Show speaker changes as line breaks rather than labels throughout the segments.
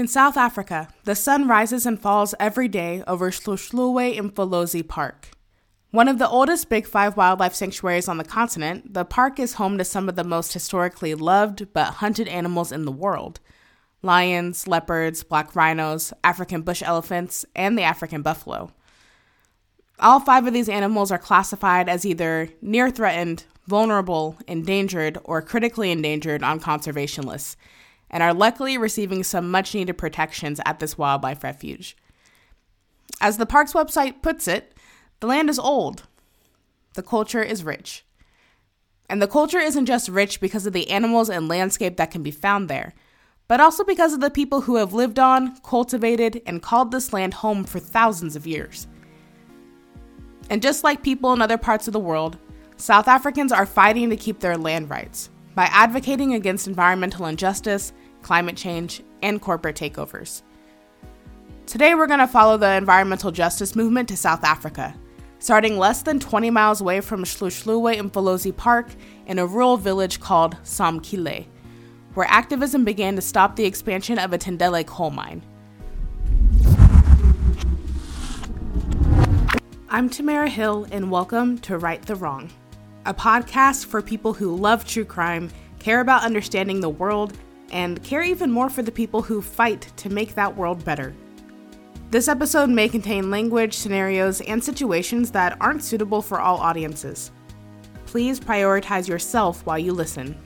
In South Africa, the sun rises and falls every day over Hluhluwe Mfolozi Park. One of the oldest Big Five wildlife sanctuaries on the continent, the park is home to some of the most historically loved but hunted animals in the world lions, leopards, black rhinos, African bush elephants, and the African buffalo. All five of these animals are classified as either near threatened, vulnerable, endangered, or critically endangered on conservation lists, and are luckily receiving some much needed protections at this wildlife refuge. As the park's website puts it, the land is old, the culture is rich. And the culture isn't just rich because of the animals and landscape that can be found there, but also because of the people who have lived on, cultivated, and called this land home for thousands of years. And just like people in other parts of the world, South Africans are fighting to keep their land rights by advocating against environmental injustice, climate change, and corporate takeovers. Today, we're going to follow the environmental justice movement to South Africa starting less than 20 miles away from Hluhluwe Mfolozi Park in a rural village called Somkhele, where activism began to stop the expansion of a Tendele coal mine. I'm Tamara Hill, and welcome to Right the Wrong, a podcast for people who love true crime, care about understanding the world, and care even more for the people who fight to make that world better. This episode may contain language, scenarios, and situations that aren't suitable for all audiences. Please prioritize yourself while you listen.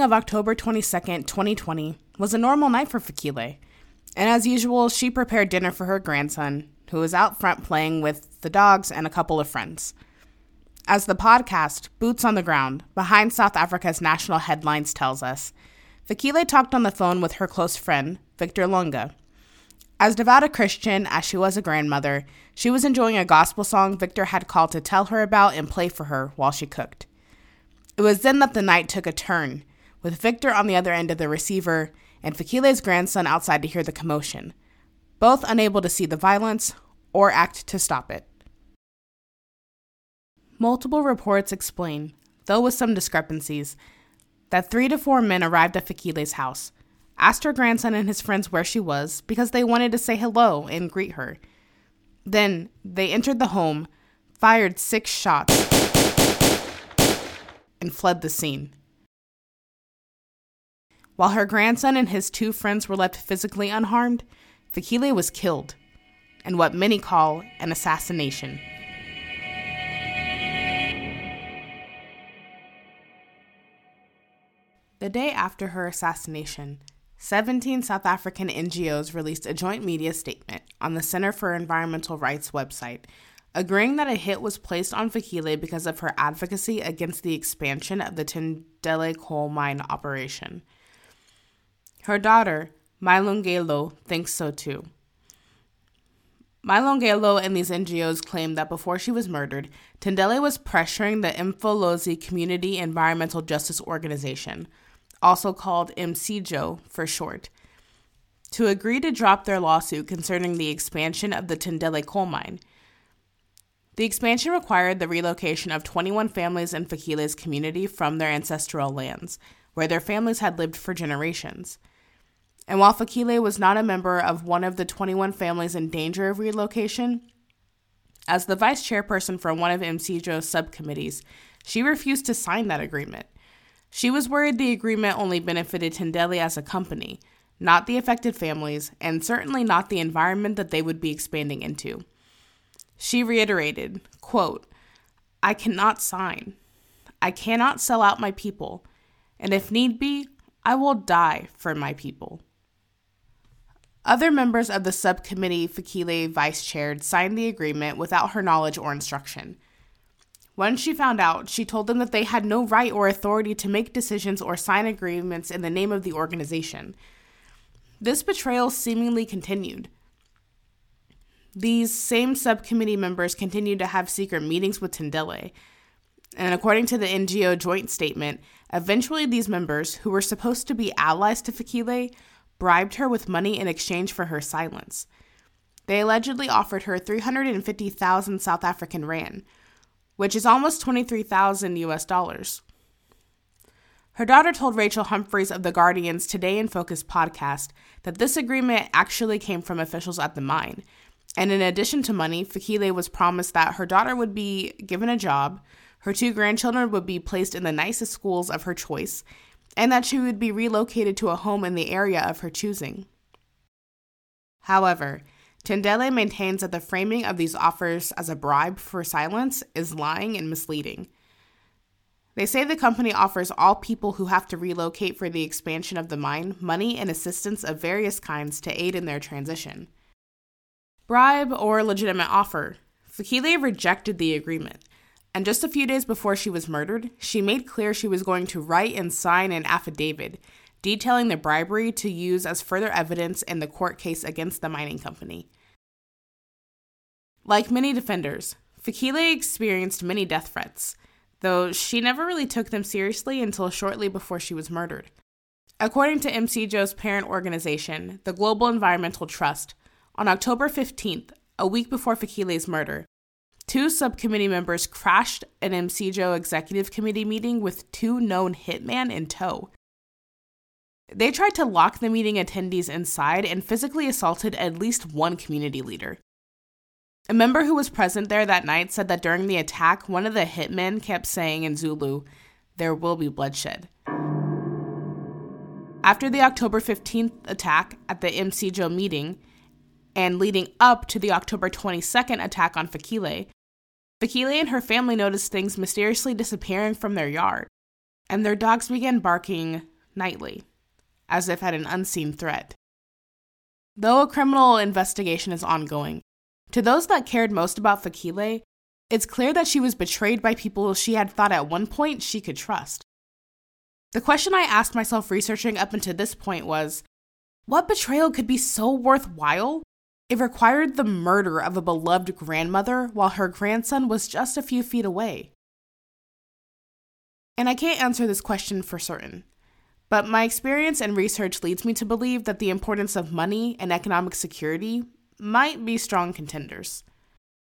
Of October 22nd, 2020, was a normal night for Fikile. And as usual, she prepared dinner for her grandson, who was out front playing with the dogs and a couple of friends. As the podcast, Boots on the Ground, behind South Africa's national headlines tells us, Fikile talked on the phone with her close friend, Victor Longa. As devout a Christian as she was a grandmother, she was enjoying a gospel song Victor had called to tell her about and play for her while she cooked. It was then that the night took a turn, with Victor on the other end of the receiver and Fikile's grandson outside to hear the commotion, both unable to see the violence or act to stop it. Multiple reports explain, though with some discrepancies, that three to four men arrived at Fikile's house, asked her grandson and his friends where she was because they wanted to say hello and greet her. Then they entered the home, fired six shots and fled the scene. While her grandson and his two friends were left physically unharmed, Fikile was killed, in what many call an assassination. The day after her assassination, 17 South African NGOs released a joint media statement on the Center for Environmental Rights website agreeing that a hit was placed on Fikile because of her advocacy against the expansion of the Tendele coal mine operation. Her daughter, Malungelo, thinks so too. Malungelo and these NGOs claim that before she was murdered, Tendele was pressuring the Mfolozi Community Environmental Justice Organization, also called MCJO for short, to agree to drop their lawsuit concerning the expansion of the Tendele coal mine the expansion required the relocation of 21 families in Fikile's community from their ancestral lands, where their families had lived for generations. And while Fikile was not a member of one of the 21 families in danger of relocation, as the vice chairperson for one of MCJO's subcommittees, she refused to sign that agreement. She was worried the agreement only benefited Tendele as a company, not the affected families, and certainly not the environment that they would be expanding into. She reiterated, quote, I cannot sign. I cannot sell out my people, and if need be, I will die for my people. Other members of the subcommittee Fikile vice chaired signed the agreement without her knowledge or instruction. When she found out, she told them that they had no right or authority to make decisions or sign agreements in the name of the organization. This betrayal seemingly continued. these same subcommittee members continued to have secret meetings with Tendele. And according to the NGO joint statement, eventually these members, who were supposed to be allies to Fikile, bribed her with money in exchange for her silence. They allegedly offered her 350,000 South African rand, which is almost 23,000 US dollars. Her daughter told Rachel Humphreys of the Guardian's Today in Focus podcast that this agreement actually came from officials at the mine. And in addition to money, Fikile was promised that her daughter would be given a job, her two grandchildren would be placed in the nicest schools of her choice, and that she would be relocated to a home in the area of her choosing. However, Tendele maintains that the framing of these offers as a bribe for silence is lying and misleading. They say the company offers all people who have to relocate for the expansion of the mine money and assistance of various kinds to aid in their transition. Bribe or legitimate offer, Fikile rejected the agreement, and just a few days before she was murdered, she made clear she was going to write and sign an affidavit detailing the bribery to use as further evidence in the court case against the mining company. Like many defenders, Fikile experienced many death threats, though she never really took them seriously until shortly before she was murdered. According to MCJO's parent organization, the Global Environmental Trust, on October 15th, a week before Fikile's murder, two subcommittee members crashed an MCJO executive committee meeting with two known hitmen in tow. They tried to lock the meeting attendees inside and physically assaulted at least one community leader. A member who was present there that night said that during the attack, one of the hitmen kept saying in Zulu, There will be bloodshed. After the October 15th attack at the MCJO meeting, and leading up to the October 22nd attack on Fikile, Fikile and her family noticed things mysteriously disappearing from their yard, and their dogs began barking nightly as if at an unseen threat. Though a criminal investigation is ongoing, to those that cared most about Fikile, it's clear that she was betrayed by people she had thought at one point she could trust. The question I asked myself researching up until this point was what betrayal could be so worthwhile? It required the murder of a beloved grandmother while her grandson was just a few feet away. And I can't answer this question for certain. But my experience and research leads me to believe that the importance of money and economic security might be strong contenders.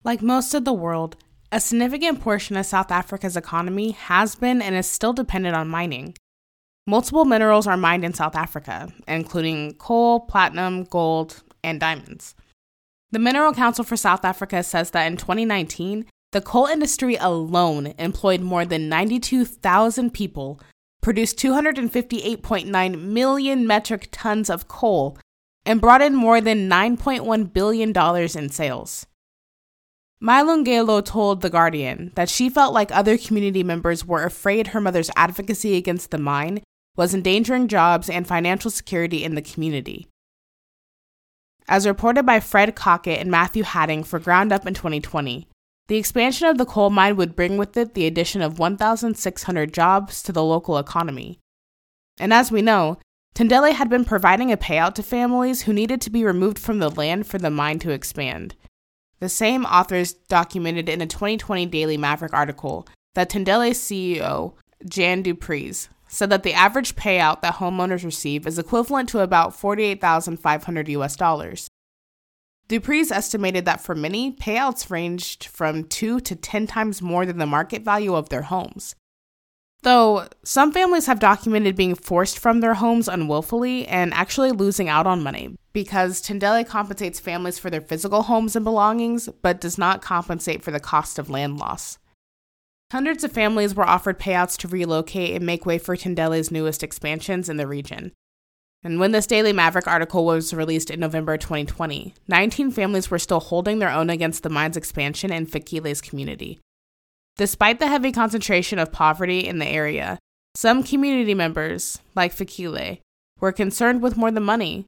Like most of the world, a significant portion of South Africa's economy has been and is still dependent on mining. Multiple minerals are mined in South Africa, including coal, platinum, gold, and diamonds. The Mineral Council for South Africa says that in 2019, the coal industry alone employed more than 92,000 people produced 258.9 million metric tons of coal, and brought in more than $9.1 billion in sales. Malungelo told The Guardian that she felt like other community members were afraid her mother's advocacy against the mine was endangering jobs and financial security in the community. As reported by Fred Kockott and Matthew Hattingh for GroundUp in 2020, the expansion of the coal mine would bring with it the addition of 1,600 jobs to the local economy. And as we know, Tendele had been providing a payout to families who needed to be removed from the land for the mine to expand. The same authors documented in a 2020 Daily Maverick article that Tendele's CEO, Jan du Preez, said that the average payout that homeowners receive is equivalent to about 48,500 US dollars. du Preez estimated that for many, payouts ranged from 2 to 10 times more than the market value of their homes. Though some families have documented being forced from their homes unwillfully and actually losing out on money because Tendele compensates families for their physical homes and belongings but does not compensate for the cost of land loss. Hundreds of families were offered payouts to relocate and make way for Tendele's newest expansions in the region. And when this Daily Maverick article was released in November 2020, 19 families were still holding their own against the mine's expansion in Fikile's community. Despite the heavy concentration of poverty in the area, some community members, like Fikile, were concerned with more than money.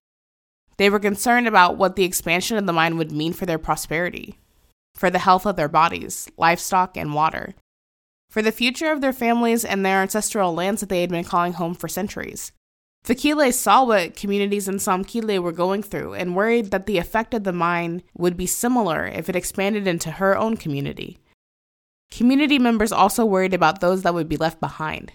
They were concerned about what the expansion of the mine would mean for their prosperity, for the health of their bodies, livestock, and water, for the future of their families and their ancestral lands that they had been calling home for centuries. Fikile saw what communities in Somkhele were going through and worried that the effect of the mine would be similar if it expanded into her own community. Community members also worried about those that would be left behind.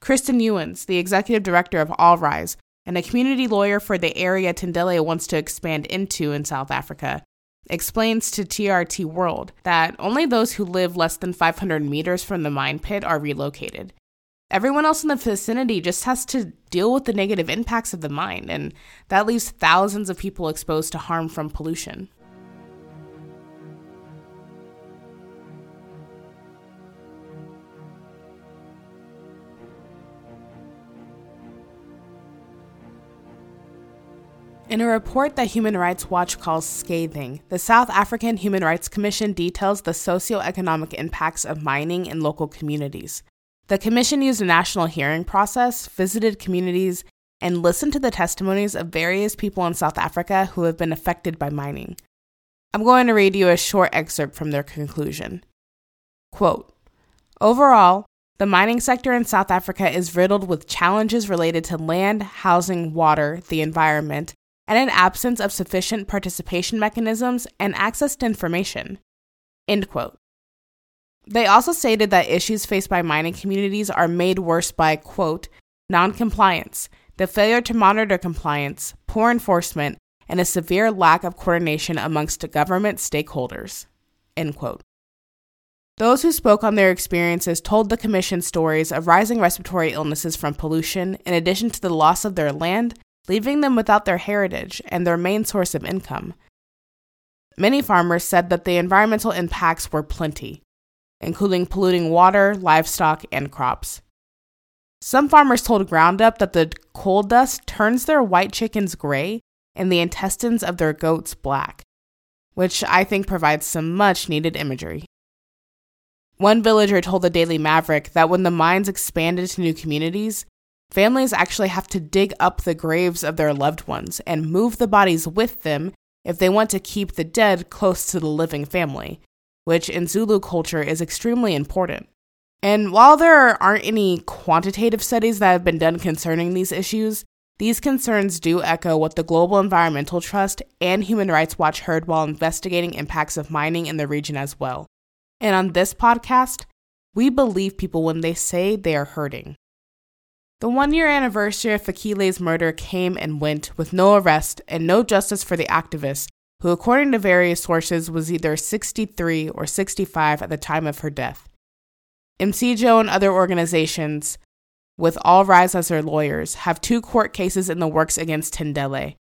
Kirsten Youens, the executive director of All Rise and a community lawyer for the area Tendele wants to expand into in South Africa, explains to TRT World that only those who live less than 500 meters from the mine pit are relocated. Everyone else in the vicinity just has to deal with the negative impacts of the mine, and that leaves thousands of people exposed to harm from pollution. In a report that Human Rights Watch calls scathing, the South African Human Rights Commission details the socioeconomic impacts of mining in local communities. The commission used a national hearing process, visited communities, and listened to the testimonies of various people in South Africa who have been affected by mining. I'm going to read you a short excerpt from their conclusion. Quote Overall, the mining sector in South Africa is riddled with challenges related to land, housing, water, the environment, and an absence of sufficient participation mechanisms and access to information. End quote. They also stated that issues faced by mining communities are made worse by, quote, noncompliance, the failure to monitor compliance, poor enforcement, and a severe lack of coordination amongst government stakeholders. End quote. Those who spoke on their experiences told the Commission stories of rising respiratory illnesses from pollution, in addition to the loss of their land, leaving them without their heritage and their main source of income. Many farmers said that the environmental impacts were plenty, including polluting water, livestock, and crops. Some farmers told GroundUp that the coal dust turns their white chickens gray and the intestines of their goats black, which I think provides some much needed imagery. One villager told the Daily Maverick that when the mines expanded to new communities, Families actually have to dig up the graves of their loved ones and move the bodies with them if they want to keep the dead close to the living family, which in Zulu culture is extremely important. And while there aren't any quantitative studies that have been done concerning these issues, these concerns do echo what the Global Environmental Trust and Human Rights Watch heard while investigating impacts of mining in the region as well. And on this podcast, we believe people when they say they are hurting. The one year anniversary of Fikile's murder came and went with no arrest and no justice for the activist, who, according to various sources, was either 63 or 65 at the time of her death. MCJO and other organizations, with All Rise as their lawyers, have two court cases in the works against Tendele.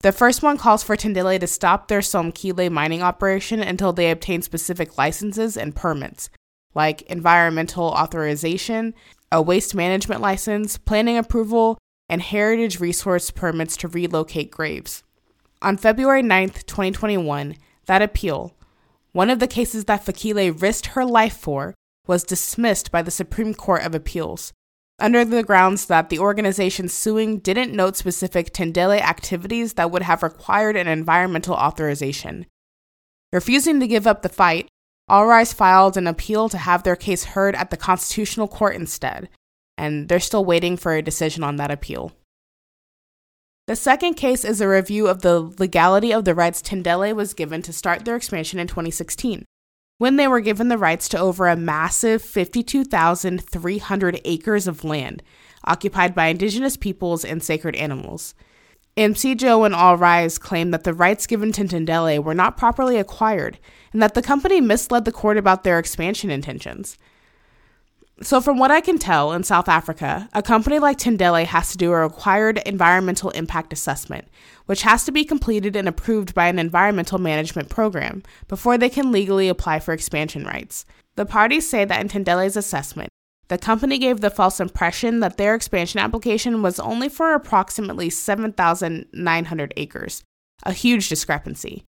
The first one calls for Tendele to stop their Somkhele mining operation until they obtain specific licenses and permits, like environmental authorization a waste management license, planning approval, and heritage resource permits to relocate graves. On February 9, 2021, that appeal, one of the cases that Fikile risked her life for, was dismissed by the Supreme Court of Appeals, under the grounds that the organization suing didn't note specific Tendele activities that would have required an environmental authorization. Refusing to give up the fight, all Rise filed an appeal to have their case heard at the Constitutional Court instead, and they're still waiting for a decision on that appeal. The second case is a review of the legality of the rights Tendele was given to start their expansion in 2016, when they were given the rights to over a massive 52,300 acres of land occupied by indigenous peoples and sacred animals. MCJO and All Rise claim that the rights given to Tendele were not properly acquired and that the company misled the court about their expansion intentions. So, from what I can tell, in South Africa, a company like Tendele has to do a required environmental impact assessment, which has to be completed and approved by an environmental management program before they can legally apply for expansion rights. The parties say that in Tendele's assessment, the company gave the false impression that their expansion application was only for approximately 7,900 acres, a huge discrepancy.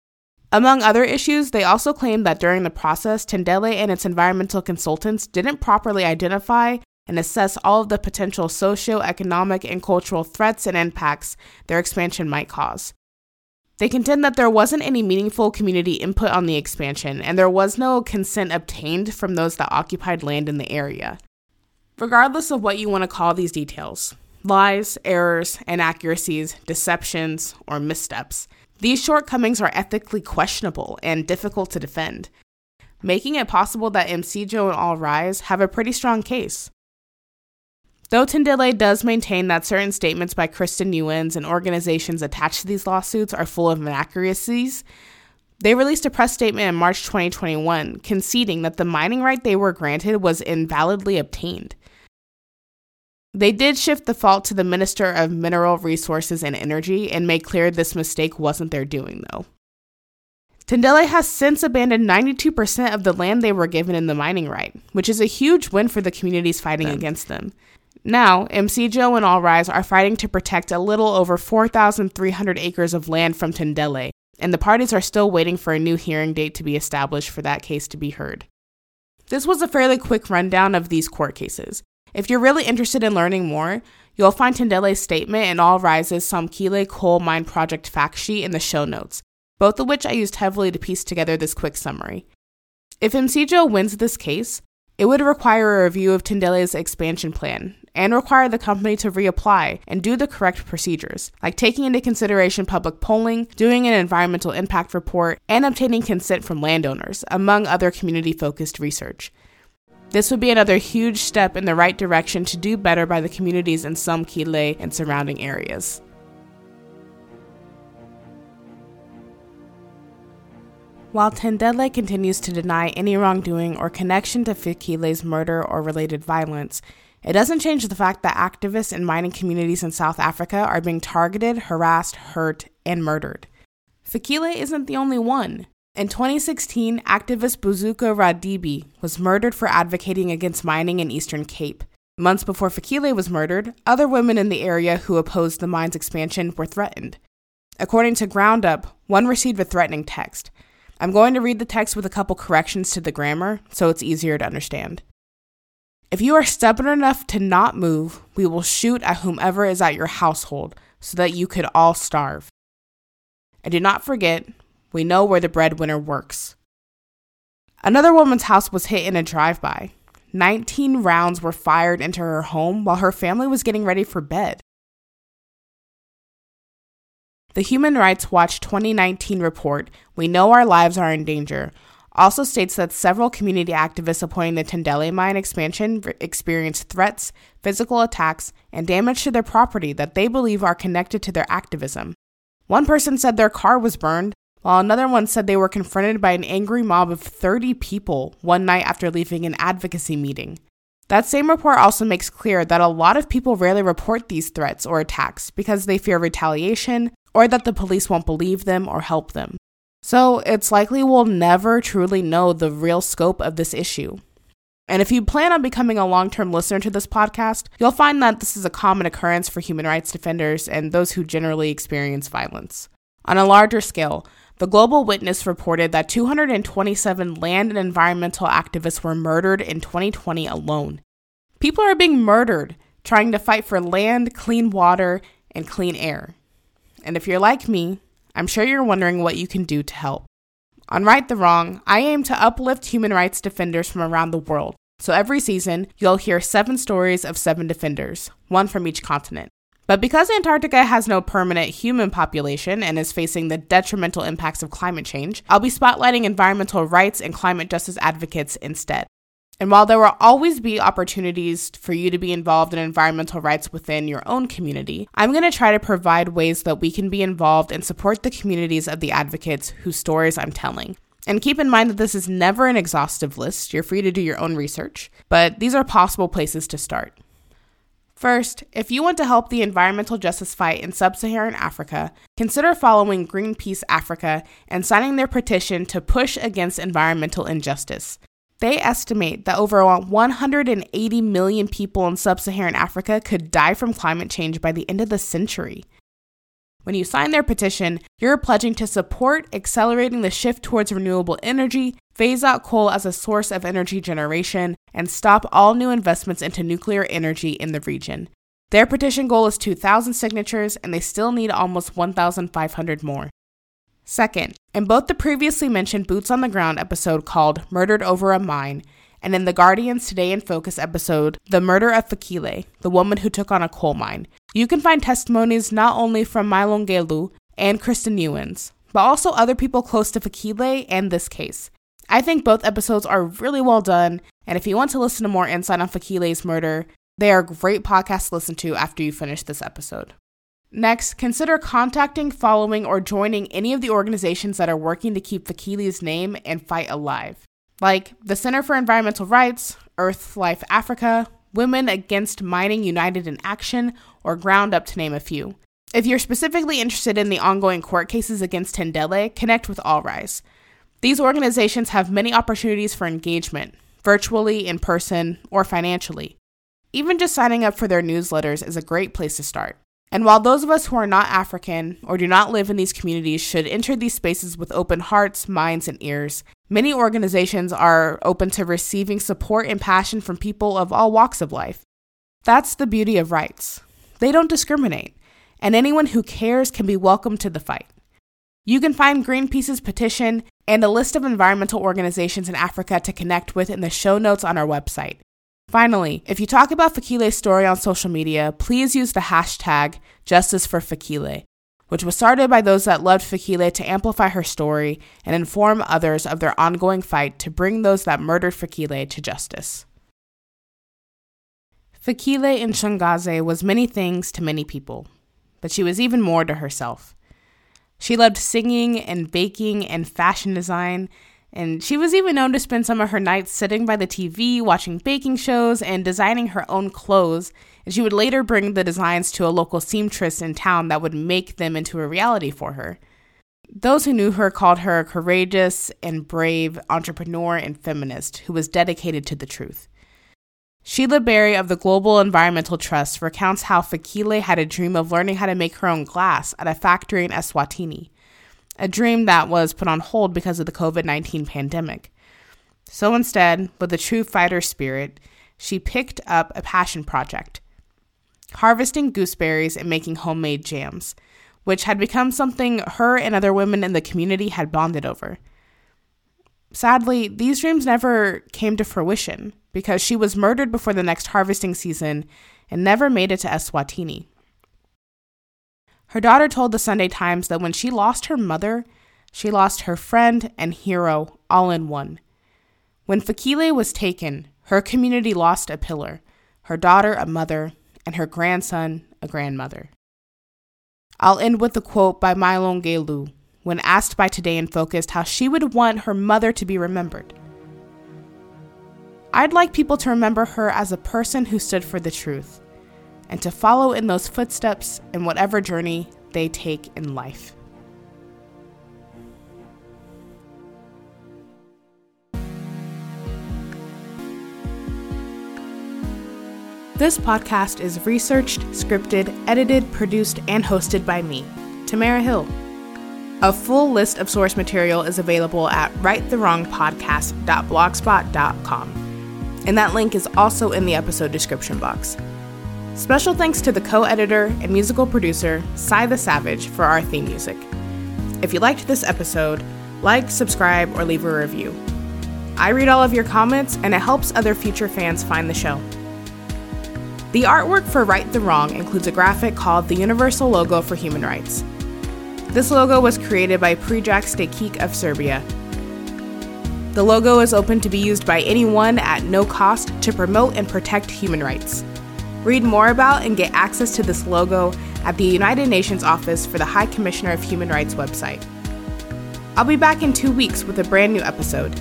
Among other issues, they also claimed that during the process, Tendele and its environmental consultants didn't properly identify and assess all of the potential socio-economic and cultural threats and impacts their expansion might cause. They contend that there wasn't any meaningful community input on the expansion, and there was no consent obtained from those that occupied land in the area. Regardless of what you want to call these details, lies, errors, inaccuracies, deceptions, or missteps. These shortcomings are ethically questionable and difficult to defend, making it possible that MCJO and All Rise have a pretty strong case. Though Tendele does maintain that certain statements by Kirsten Youens and organizations attached to these lawsuits are full of inaccuracies, they released a press statement in March 2021 conceding that the mining right they were granted was invalidly obtained. They did shift the fault to the Minister of Mineral Resources and Energy and made clear this mistake wasn't their doing, though. Tendele has since abandoned 92% of the land they were given in the mining right, which is a huge win for the communities fighting them. against them. Now, MCJO and All Rise are fighting to protect a little over 4,300 acres of land from Tendele, and the parties are still waiting for a new hearing date to be established for that case to be heard. This was a fairly quick rundown of these court cases. If you're really interested in learning more, you'll find Tendele's statement and All Rise's Somkhele Coal Mine Project fact sheet in the show notes, both of which I used heavily to piece together this quick summary. If MCJO wins this case, it would require a review of Tendele's expansion plan and require the company to reapply and do the correct procedures, like taking into consideration public polling, doing an environmental impact report, and obtaining consent from landowners, among other community focused research. This would be another huge step in the right direction to do better by the communities in Somkhele and surrounding areas. While Tendele continues to deny any wrongdoing or connection to Fikile's murder or related violence, it doesn't change the fact that activists in mining communities in South Africa are being targeted, harassed, hurt, and murdered. Fikile isn't the only one. In 2016, activist Bazooka Rhadebe was murdered for advocating against mining in Eastern Cape. Months before Fikile was murdered, other women in the area who opposed the mine's expansion were threatened. According to GroundUp, one received a threatening text. I'm going to read the text with a couple corrections to the grammar so it's easier to understand. If you are stubborn enough to not move, we will shoot at whomever is at your household so that you could all starve. And do not forget, we know where the breadwinner works. Another woman's house was hit in a drive by. 19 rounds were fired into her home while her family was getting ready for bed. The Human Rights Watch 2019 report, We Know Our Lives Are in Danger, also states that several community activists opposing the Tendele mine expansion experienced threats, physical attacks, and damage to their property that they believe are connected to their activism. One person said their car was burned, while another one said they were confronted by an angry mob of 30 people one night after leaving an advocacy meeting. That same report also makes clear that a lot of people rarely report these threats or attacks because they fear retaliation or that the police won't believe them or help them. So it's likely we'll never truly know the real scope of this issue. And if you plan on becoming a long term listener to this podcast, you'll find that this is a common occurrence for human rights defenders and those who generally experience violence. On a larger scale, the Global Witness reported that 227 land and environmental activists were murdered in 2020 alone. People are being murdered trying to fight for land, clean water, and clean air. And if you're like me, I'm sure you're wondering what you can do to help. On Right the Wrong, I aim to uplift human rights defenders from around the world. So every season, you'll hear seven stories of seven defenders, one from each continent. But because Antarctica has no permanent human population and is facing the detrimental impacts of climate change, I'll be spotlighting environmental rights and climate justice advocates instead. And while there will always be opportunities for you to be involved in environmental rights within your own community, I'm going to try to provide ways that we can be involved and support the communities of the advocates whose stories I'm telling. And keep in mind that this is never an exhaustive list. You're free to do your own research, but these are possible places to start. First, if you want to help the environmental justice fight in sub Saharan Africa, consider following Greenpeace Africa and signing their petition to push against environmental injustice. They estimate that over 180 million people in sub Saharan Africa could die from climate change by the end of the century. When you sign their petition, you're pledging to support accelerating the shift towards renewable energy, phase out coal as a source of energy generation, and stop all new investments into nuclear energy in the region. Their petition goal is 2,000 signatures, and they still need almost 1,500 more. Second, in both the previously mentioned Boots on the Ground episode called Murdered Over a Mine and in the Guardian's Today in Focus episode, The Murder of Fikile, the woman who took on a coal mine. You can find testimonies not only from Malungelo and Kirsten Youens, but also other people close to Fikile and this case. I think both episodes are really well done, and if you want to listen to more insight on Fikile's murder, they are great podcasts to listen to after you finish this episode. Next, consider contacting, following, or joining any of the organizations that are working to keep Fikile's name and fight alive like the Center for Environmental Rights, Earthlife Africa, Women Against Mining United in Action, or GroundUp, to name a few. If you're specifically interested in the ongoing court cases against Tendele, connect with All Rise. These organizations have many opportunities for engagement, virtually, in person, or financially. Even just signing up for their newsletters is a great place to start. And while those of us who are not African or do not live in these communities should enter these spaces with open hearts, minds, and ears, many organizations are open to receiving support and passion from people of all walks of life. That's the beauty of rights. They don't discriminate, and anyone who cares can be welcomed to the fight. You can find Greenpeace's petition and a list of environmental organizations in Africa to connect with in the show notes on our website. Finally, if you talk about Fikile's story on social media, please use the hashtag Justice for Fikile, which was started by those that loved Fikile to amplify her story and inform others of their ongoing fight to bring those that murdered Fikile to justice. Fikile Ntshangase was many things to many people, but she was even more to herself. She loved singing and baking and fashion design and she was even known to spend some of her nights sitting by the TV, watching baking shows, and designing her own clothes. And she would later bring the designs to a local seamstress in town that would make them into a reality for her. Those who knew her called her a courageous and brave entrepreneur and feminist who was dedicated to the truth. Sheila Berry of the Global Environmental Trust recounts how Fikile had a dream of learning how to make her own glass at a factory in Eswatini a dream that was put on hold because of the COVID 19 pandemic. So instead, with a true fighter spirit, she picked up a passion project harvesting gooseberries and making homemade jams, which had become something her and other women in the community had bonded over. Sadly, these dreams never came to fruition because she was murdered before the next harvesting season and never made it to Eswatini. Her daughter told the Sunday Times that when she lost her mother, she lost her friend and hero all in one. When Fikile was taken, her community lost a pillar, her daughter a mother, and her grandson a grandmother. I'll end with a quote by Malungelo when asked by Today in Focus how she would want her mother to be remembered. I'd like people to remember her as a person who stood for the truth, and to follow in those footsteps in whatever journey they take in life. This podcast is researched, scripted, edited, produced, and hosted by me, Tamara Hill. A full list of source material is available at rightthewrongpodcast.blogspot.com, and that link is also in the episode description box. Special thanks to the co editor and musical producer, Cy the Savage, for our theme music. If you liked this episode, like, subscribe, or leave a review. I read all of your comments, and it helps other future fans find the show. The artwork for Right the Wrong includes a graphic called the Universal Logo for Human Rights. This logo was created by Predrag Stakic of Serbia. The logo is open to be used by anyone at no cost to promote and protect human rights. Read more about and get access to this logo at the United Nations Office for the High Commissioner of Human Rights website. I'll be back in two weeks with a brand new episode.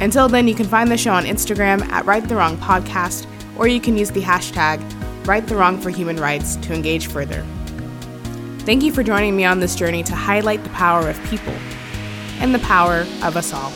Until then, you can find the show on Instagram at Right the Wrong Podcast, or you can use the hashtag Right the Wrong for Human Rights to engage further. Thank you for joining me on this journey to highlight the power of people and the power of us all.